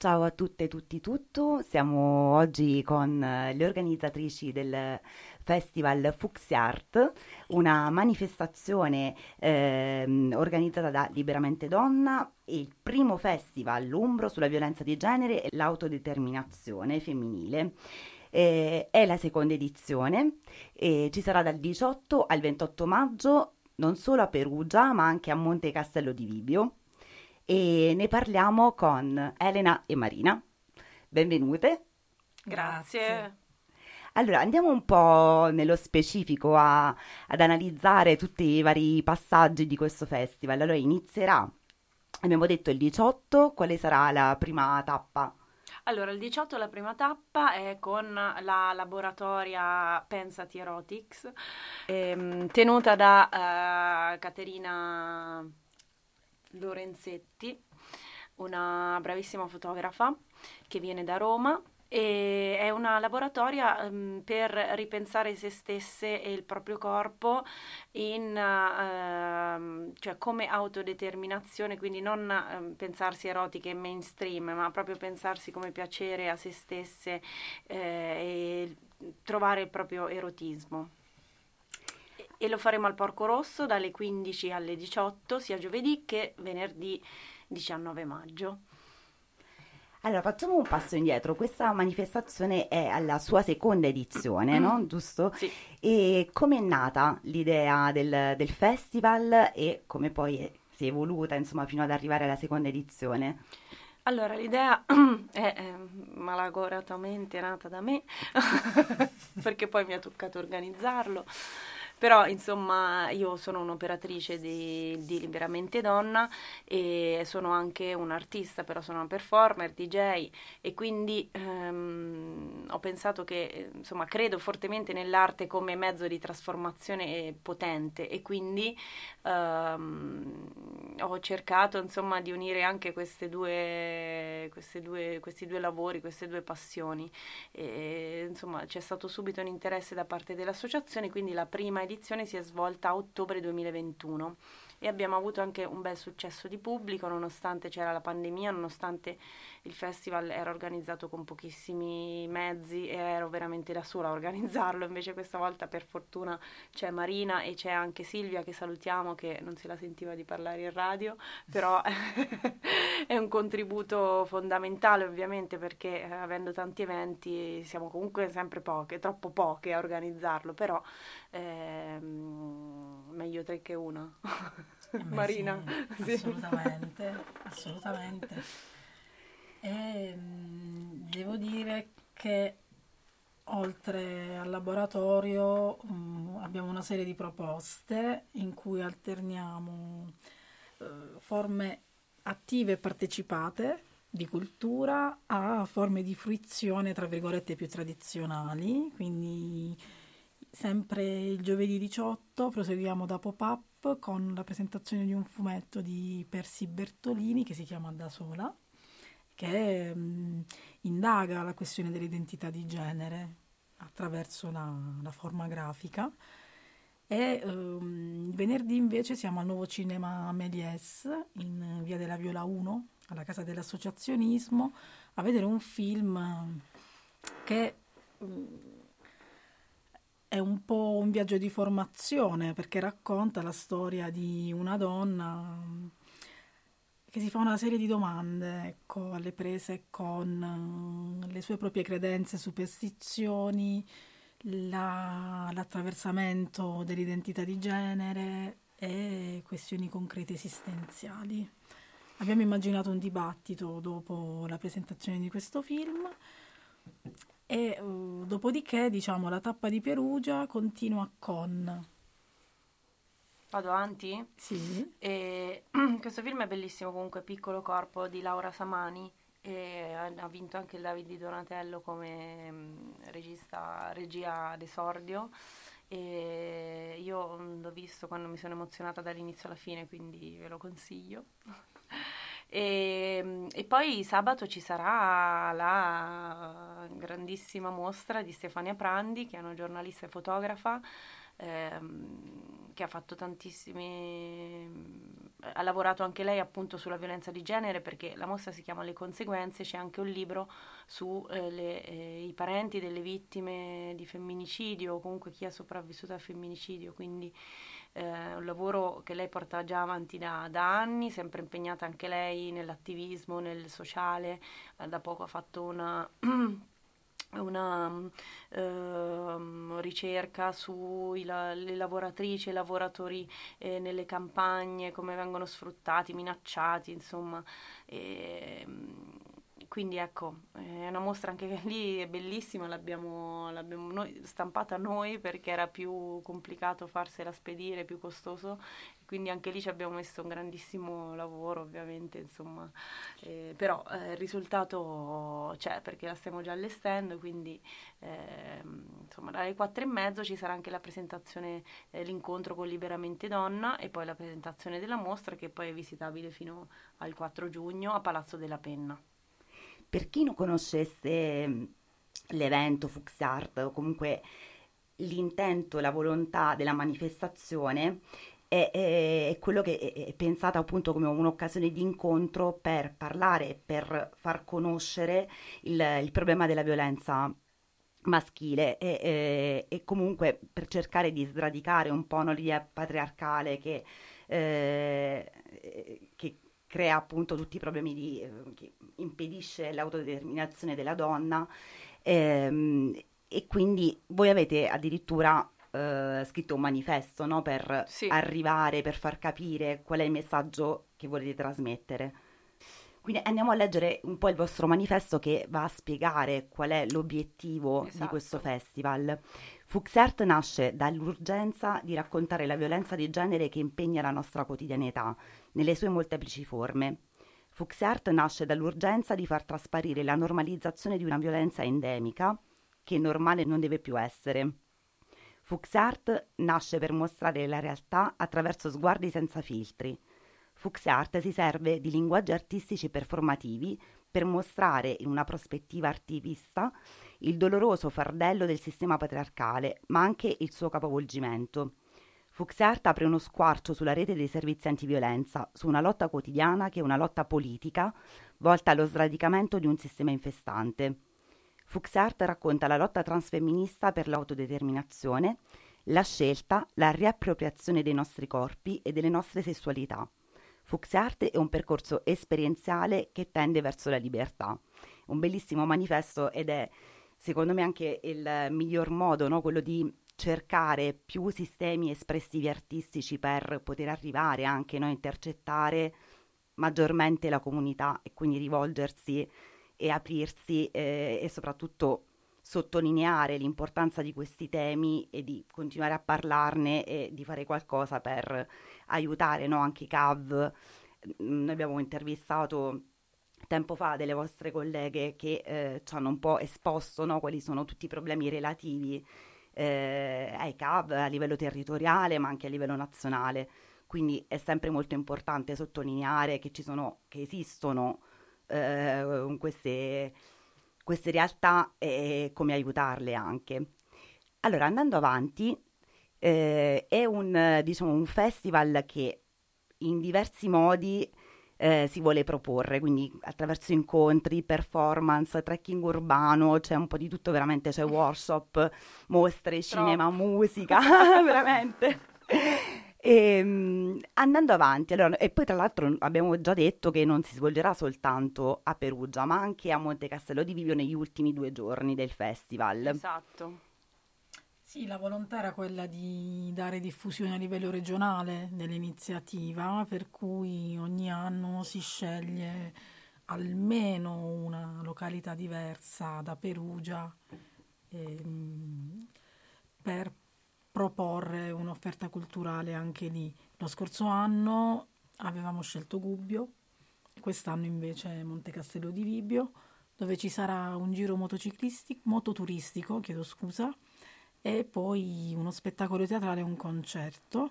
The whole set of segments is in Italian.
Ciao a tutte e tutti tutto, siamo oggi con eh, le organizzatrici del Festival Fuxi Art, una manifestazione ehm, organizzata da Liberamente Donna, il primo festival umbro sulla violenza di genere e l'autodeterminazione femminile. Eh, è la seconda edizione e ci sarà dal 18 al 28 maggio non solo a Perugia ma anche a Monte Castello di Vibio e ne parliamo con Elena e Marina. Benvenute. Grazie. Allora, andiamo un po' nello specifico a, ad analizzare tutti i vari passaggi di questo festival. Allora, inizierà, abbiamo detto il 18, quale sarà la prima tappa? Allora, il 18 la prima tappa è con la laboratoria Pensati Erotics, ehm, tenuta da uh, Caterina Lorenzetti, una bravissima fotografa che viene da Roma e è una laboratoria um, per ripensare se stesse e il proprio corpo in, uh, cioè come autodeterminazione, quindi non uh, pensarsi erotiche mainstream, ma proprio pensarsi come piacere a se stesse eh, e trovare il proprio erotismo e lo faremo al Porco Rosso dalle 15 alle 18 sia giovedì che venerdì 19 maggio. Allora, facciamo un passo indietro. Questa manifestazione è alla sua seconda edizione, no? Giusto? Sì. E come è nata l'idea del, del festival e come poi si è evoluta, insomma, fino ad arrivare alla seconda edizione? Allora, l'idea è, è malagoratamente nata da me, perché poi mi ha toccato organizzarlo. Però insomma io sono un'operatrice di, di Liberamente Donna e sono anche un'artista, però sono una performer, DJ e quindi ehm, ho pensato che insomma credo fortemente nell'arte come mezzo di trasformazione potente e quindi ehm, ho cercato insomma di unire anche queste due, queste due, questi due lavori, queste due passioni. E, insomma c'è stato subito un interesse da parte dell'associazione, quindi la prima edizione si è svolta a ottobre 2021 e abbiamo avuto anche un bel successo di pubblico nonostante c'era la pandemia, nonostante il festival era organizzato con pochissimi mezzi e ero veramente da sola a organizzarlo, invece questa volta per fortuna c'è Marina e c'è anche Silvia che salutiamo che non se la sentiva di parlare in radio, però è un contributo fondamentale ovviamente perché eh, avendo tanti eventi siamo comunque sempre poche, troppo poche a organizzarlo, però ehm, meglio tre che una. Eh Marina. Sì, assolutamente, assolutamente. E, mh, devo dire che oltre al laboratorio mh, abbiamo una serie di proposte in cui alterniamo uh, forme attive e partecipate di cultura a forme di fruizione tra virgolette più tradizionali, quindi sempre il giovedì 18 proseguiamo da pop-up con la presentazione di un fumetto di Persi Bertolini che si chiama Da sola, che mh, indaga la questione dell'identità di genere attraverso la, la forma grafica. E um, venerdì invece siamo al nuovo cinema Méliès in via della Viola 1, alla casa dell'associazionismo, a vedere un film che è un po' un viaggio di formazione perché racconta la storia di una donna che si fa una serie di domande ecco, alle prese con uh, le sue proprie credenze, superstizioni, la, l'attraversamento dell'identità di genere e questioni concrete esistenziali. Abbiamo immaginato un dibattito dopo la presentazione di questo film e uh, dopodiché, diciamo, la tappa di Perugia continua con... Vado avanti? Sì. E, questo film è bellissimo comunque, Piccolo Corpo di Laura Samani e ha vinto anche il David di Donatello come um, regista, regia d'esordio e io l'ho visto quando mi sono emozionata dall'inizio alla fine, quindi ve lo consiglio. E, e, poi sabato ci sarà la grandissima mostra di Stefania Prandi, che è una giornalista e fotografa, ehm, che ha fatto tantissimi ha lavorato anche lei appunto sulla violenza di genere perché la mostra si chiama Le conseguenze, c'è anche un libro sui eh, eh, parenti delle vittime di femminicidio o comunque chi ha sopravvissuto al femminicidio, quindi eh, un lavoro che lei porta già avanti da, da, anni, sempre impegnata anche lei nell'attivismo, nel sociale, eh, da poco ha fatto una una eh, ricerca sulle lavoratrici e lavoratori eh, nelle campagne, come vengono sfruttati, minacciati, insomma. E, quindi ecco, è una mostra anche lì è bellissima, l'abbiamo, l'abbiamo noi, stampata noi perché era più complicato farsela spedire, più costoso, quindi anche lì ci abbiamo messo un grandissimo lavoro ovviamente, insomma, eh, però eh, il risultato c'è perché la stiamo già allestendo, quindi eh, insomma dalle quattro e mezzo ci sarà anche la presentazione, eh, l'incontro con Liberamente Donna e poi la presentazione della mostra che poi è visitabile fino al 4 giugno a Palazzo della Penna. Per chi non conoscesse mm, l'evento Fux Art o comunque l'intento, la volontà della manifestazione, è, è, è, quello che è, pensato appunto come un'occasione di incontro per parlare, per far conoscere il, il problema della violenza maschile. E, e, e, comunque per cercare di sradicare un po' l'idea patriarcale che, eh, che crea appunto tutti i problemi di, eh, che impedisce l'autodeterminazione della donna ehm, e quindi voi avete addirittura eh, scritto un manifesto no? per sì. arrivare, per far capire qual è il messaggio che volete trasmettere. Quindi andiamo a leggere un po' il vostro manifesto che va a spiegare qual è l'obiettivo esatto. di questo festival. Fuxert nasce dall'urgenza di raccontare la violenza di genere che impegna la nostra quotidianità, nelle sue molteplici forme. Fuxert nasce dall'urgenza di far trasparire la normalizzazione di una violenza endemica che normale non deve più essere. Fuxart nasce per mostrare la realtà attraverso sguardi senza filtri. Fuxart si serve di linguaggi artistici performativi per mostrare in una prospettiva artivista il doloroso fardello del sistema patriarcale, ma anche il suo capovolgimento. Fuxart apre uno squarcio sulla rete dei servizi antiviolenza, su una lotta quotidiana che è una lotta politica, volta allo sradicamento di un sistema infestante. Fuxart racconta la lotta transfemminista per l'autodeterminazione, la scelta, la riappropriazione dei nostri corpi e delle nostre sessualità. Fuxart è un percorso esperienziale che tende verso la libertà. Un bellissimo manifesto ed è secondo me anche il miglior modo, no? quello di cercare più sistemi espressivi artistici per poter arrivare anche a no, intercettare maggiormente la comunità e quindi rivolgersi e aprirsi eh, e soprattutto sottolineare l'importanza di questi temi e di continuare a parlarne e di fare qualcosa per aiutare no, anche i CAV. Noi abbiamo intervistato tempo fa delle vostre colleghe che eh, ci hanno un po' esposto no, quali sono tutti i problemi relativi eh, ai CAV a livello territoriale ma anche a livello nazionale. Quindi è sempre molto importante sottolineare che, ci sono, che esistono eh, queste, queste realtà e come aiutarle anche. Allora, andando avanti, eh, è un, diciamo, un festival che in diversi modi eh, si vuole proporre, quindi attraverso incontri, performance, trekking urbano, c'è un po' di tutto veramente, c'è workshop, mostre, Troppo. cinema, musica, veramente. E, ehm, andando avanti, allora, e poi tra l'altro abbiamo già detto che non si svolgerà soltanto a Perugia, ma anche a Monte Castello di Vivio negli ultimi due giorni del festival. Esatto. Sì, la volontà era quella di dare diffusione a livello regionale dell'iniziativa, per cui ogni anno si sceglie almeno una località diversa da Perugia ehm, per proporre un'offerta culturale anche lì. Lo scorso anno avevamo scelto Gubbio, quest'anno invece Monte Castello di Vibbio, dove ci sarà un giro motociclistico, mototuristico, chiedo scusa, e poi uno spettacolo teatrale e un concerto.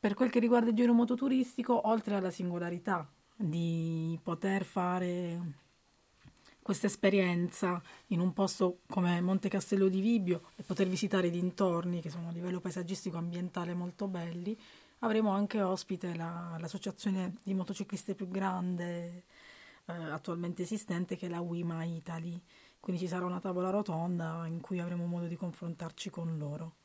Per quel che riguarda il giro mototuristico, oltre alla singolarità di poter fare questa esperienza in un posto come Monte Castello di Vibbio e poter visitare i dintorni che sono a livello paesaggistico ambientale molto belli, avremo anche ospite la, l'associazione di motocicliste più grande eh, attualmente esistente che è la WIMA Italy. Quindi ci sarà una tavola rotonda in cui avremo modo di confrontarci con loro.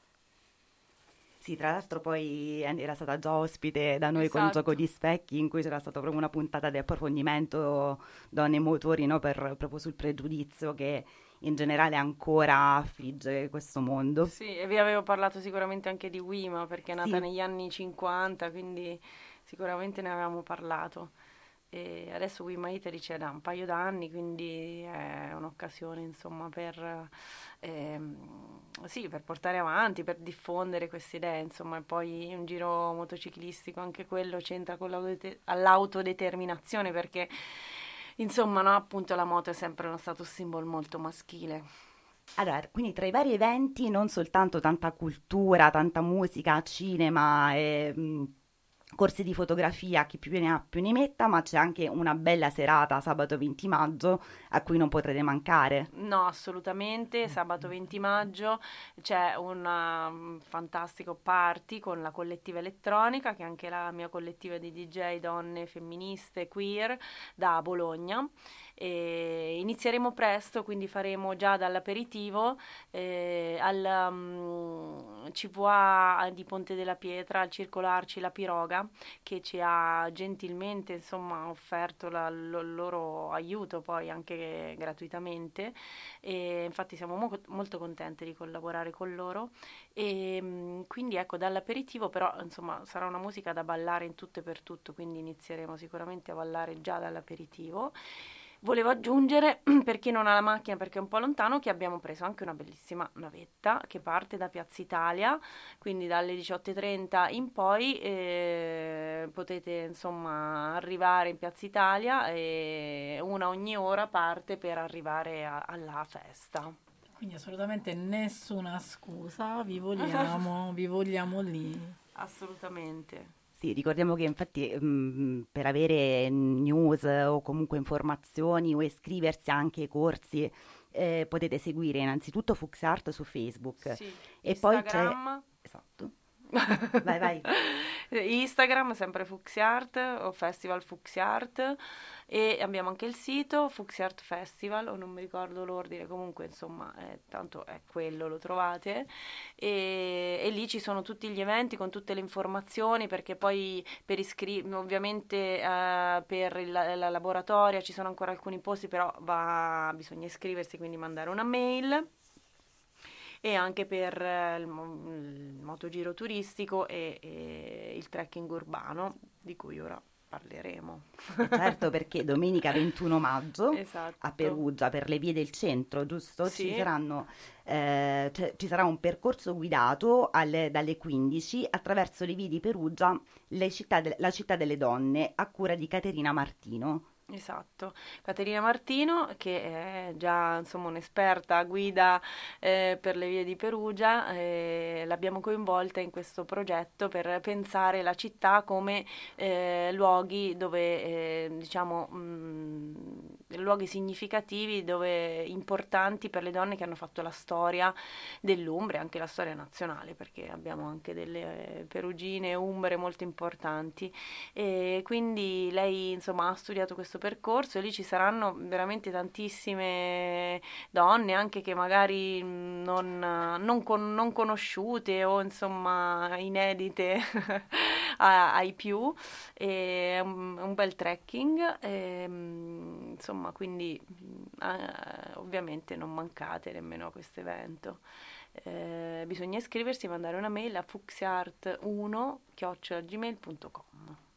Sì, tra l'altro poi era stata già ospite da noi esatto. con Gioco di Specchi, in cui c'era stata proprio una puntata di approfondimento donne e motori, no? per, proprio sul pregiudizio che in generale ancora affligge questo mondo. Sì, e vi avevo parlato sicuramente anche di Wima, perché è nata sì. negli anni 50, quindi sicuramente ne avevamo parlato. E adesso Wima Italy c'è da un paio d'anni, quindi è un'occasione insomma per, ehm, sì, per portare avanti, per diffondere queste idee, insomma, e poi un giro motociclistico, anche quello c'entra con l'autodeterminazione perché insomma, no, appunto la moto è sempre uno status symbol molto maschile. Allora, quindi tra i vari eventi non soltanto tanta cultura, tanta musica, cinema e mh, corsi di fotografia, chi più ne ha più ne metta, ma c'è anche una bella serata sabato 20 maggio a cui non potrete mancare. No, assolutamente, sabato 20 maggio c'è un um, fantastico party con la collettiva elettronica, che è anche la mia collettiva di DJ donne femministe queer da Bologna. E inizieremo presto, quindi faremo già dall'aperitivo eh, al um, mm, CVA di Ponte della Pietra, al Circolarci La Piroga, che ci ha gentilmente insomma, offerto la, lo, il loro aiuto poi anche gratuitamente. E infatti siamo mo- molto contenti di collaborare con loro. E mm, quindi ecco, dall'aperitivo però insomma sarà una musica da ballare in tutto e per tutto, quindi inizieremo sicuramente a ballare già dall'aperitivo. Volevo aggiungere, per chi non ha la macchina perché è un po' lontano, che abbiamo preso anche una bellissima navetta che parte da Piazza Italia, quindi dalle 18.30 in poi eh, potete insomma arrivare in Piazza Italia e una ogni ora parte per arrivare a, alla festa. Quindi assolutamente nessuna scusa, vi vogliamo, vi vogliamo lì. Assolutamente. Sì, ricordiamo che infatti mh, mm, per avere news o comunque informazioni o iscriversi anche ai corsi eh, potete seguire innanzitutto Fuxart su Facebook sì, e Instagram. poi c'è... Esatto. Vai, vai. Instagram, sempre Fuxiart o Festival Fuxiart e abbiamo anche il sito Fuxiart Festival o non mi ricordo l'ordine, comunque insomma eh, tanto è quello, lo trovate e, e, lì ci sono tutti gli eventi con tutte le informazioni perché poi per iscriversi, ovviamente eh, per il, la laboratoria ci sono ancora alcuni posti però va, bisogna iscriversi quindi mandare una mail e anche per eh, il, il motogiro turistico e, e il trekking urbano di cui ora parleremo. certo, perché domenica 21 maggio esatto. a Perugia per le vie del centro, giusto? Sì. Ci, saranno, eh, cioè, ci sarà un percorso guidato alle, dalle 15 attraverso le vie di Perugia, città de- la città delle donne, a cura di Caterina Martino. Esatto, Caterina Martino che è già insomma, un'esperta guida eh, per le vie di Perugia, eh, l'abbiamo coinvolta in questo progetto per pensare la città come eh, luoghi dove eh, diciamo mh, luoghi significativi, dove importanti per le donne che hanno fatto la storia dell'Umbria, anche la storia nazionale, perché abbiamo anche delle perugine umbre molto importanti. E quindi lei insomma ha studiato questo percorso e lì ci saranno veramente tantissime donne anche che magari non, non, con, non conosciute o insomma inedite ai più. È un, un bel trekking e, insomma quindi eh, ovviamente non mancate nemmeno a questo evento. Eh, bisogna iscriversi e mandare una mail a fuxiart1 gmail.com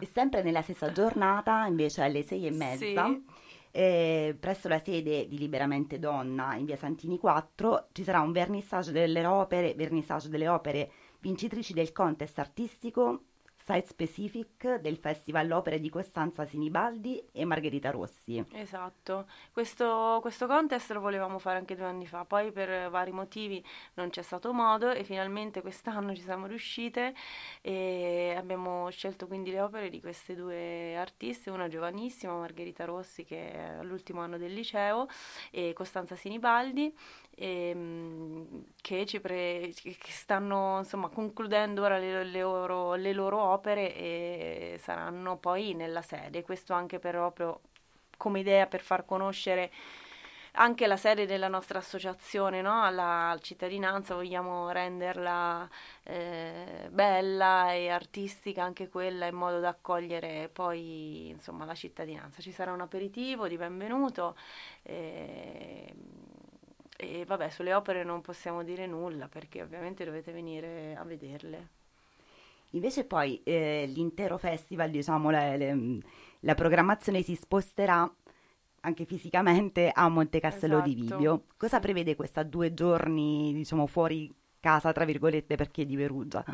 e sempre nella stessa giornata, invece alle sei e mezza, sì. eh, presso la sede di Liberamente Donna in via Santini 4, ci sarà un vernissage delle opere, vernissage delle opere vincitrici del contest artistico site specific del Festival Opere di Costanza Sinibaldi e Margherita Rossi. Esatto, questo, questo contest lo volevamo fare anche due anni fa, poi per vari motivi non c'è stato modo e finalmente quest'anno ci siamo riuscite e abbiamo scelto quindi le opere di queste due artiste, una giovanissima, Margherita Rossi che è all'ultimo anno del liceo e Costanza Sinibaldi ehm, che, pre- che, stanno insomma, concludendo ora le, le, loro, le, loro, opere e saranno poi nella sede. Questo anche proprio come idea per far conoscere anche la sede della nostra associazione no? alla cittadinanza, vogliamo renderla eh, bella e artistica anche quella in modo da accogliere poi insomma, la cittadinanza. Ci sarà un aperitivo di benvenuto. Eh, e vabbè, sulle opere non possiamo dire nulla perché ovviamente dovete venire a vederle. Invece poi eh, l'intero festival, diciamo, la, le, la, programmazione si sposterà anche fisicamente a Monte Castello esatto. di Vibio. Cosa prevede questa due giorni, diciamo, fuori casa, tra virgolette, perché di Perugia?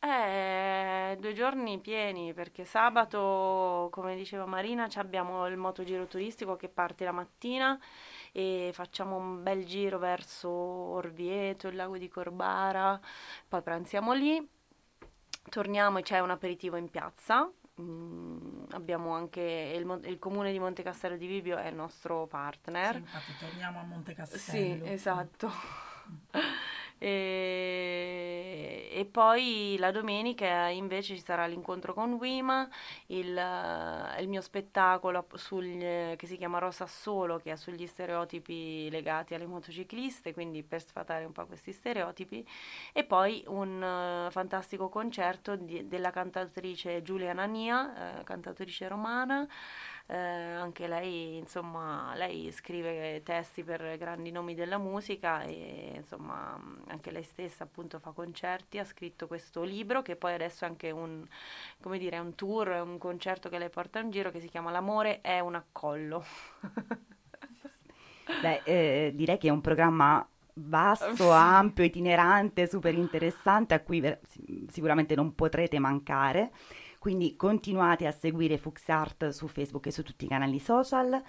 Eh, due giorni pieni perché sabato, come diceva Marina, abbiamo il motogiro turistico che parte la mattina e facciamo un bel giro verso Orvieto, il lago di Corbara, poi pranziamo lì, torniamo e c'è un aperitivo in piazza. Mm, abbiamo anche il, il, comune di Monte Castello di Vibio è il nostro partner. Sì, infatti torniamo a Monte Castello. Sì, esatto. E, e, poi la domenica invece ci sarà l'incontro con Wima, il, il mio spettacolo sul, che si chiama Rosa Solo, che è sugli stereotipi legati alle motocicliste, quindi per sfatare un po' questi stereotipi, e poi un uh, fantastico concerto di, della cantatrice Giulia Nania, uh, cantatrice romana, eh, anche lei, insomma, lei scrive testi per grandi nomi della musica e insomma anche lei stessa appunto fa concerti, ha scritto questo libro che poi adesso è anche un, come dire, un tour, un concerto che lei porta in giro che si chiama L'amore è un accollo. Beh, eh, direi che è un programma vasto, ampio, itinerante, super interessante a cui ver- sicuramente non potrete mancare. Quindi continuate a seguire FuxArt su Facebook e su tutti i canali social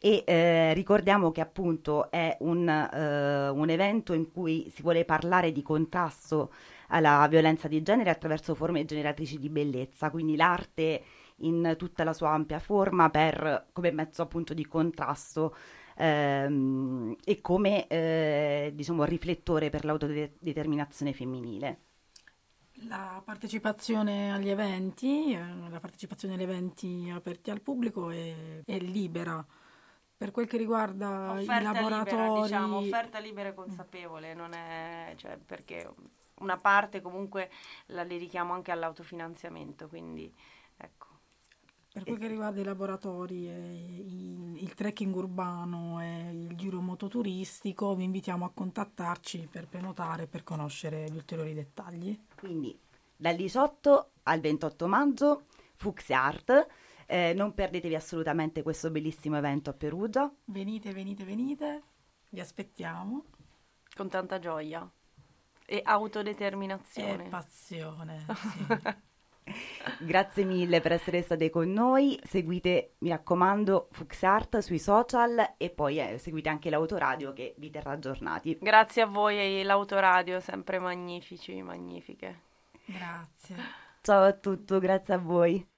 e eh, ricordiamo che appunto è un, eh, un, evento in cui si vuole parlare di contrasto alla violenza di genere attraverso forme generatrici di bellezza, quindi l'arte in tutta la sua ampia forma per, come mezzo appunto di contrasto ehm, e come eh, diciamo riflettore per l'autodeterminazione femminile. La partecipazione agli eventi, eh, la partecipazione agli eventi aperti al pubblico è, è libera. Per quel che riguarda offerta i laboratori... Libera, diciamo, offerta libera e consapevole, non è, cioè, perché una parte comunque la dedichiamo anche all'autofinanziamento, quindi ecco. Per quel che riguarda i laboratori, il, il trekking urbano e il giro mototuristico, vi invitiamo a contattarci per prenotare e per conoscere gli ulteriori dettagli. Quindi dal 18 al 28 maggio, Fuxi Art. Eh, non perdetevi assolutamente questo bellissimo evento a Perugia. Venite, venite, venite, vi aspettiamo. Con tanta gioia e autodeterminazione. E passione. Sì. Grazie mille per essere state con noi. Seguite, mi raccomando, FuxArt sui social e poi eh, seguite anche l'autoradio che vi terrà aggiornati. Grazie a voi e l'autoradio, sempre magnifici, magnifiche. Grazie. Ciao a tutti, grazie a voi.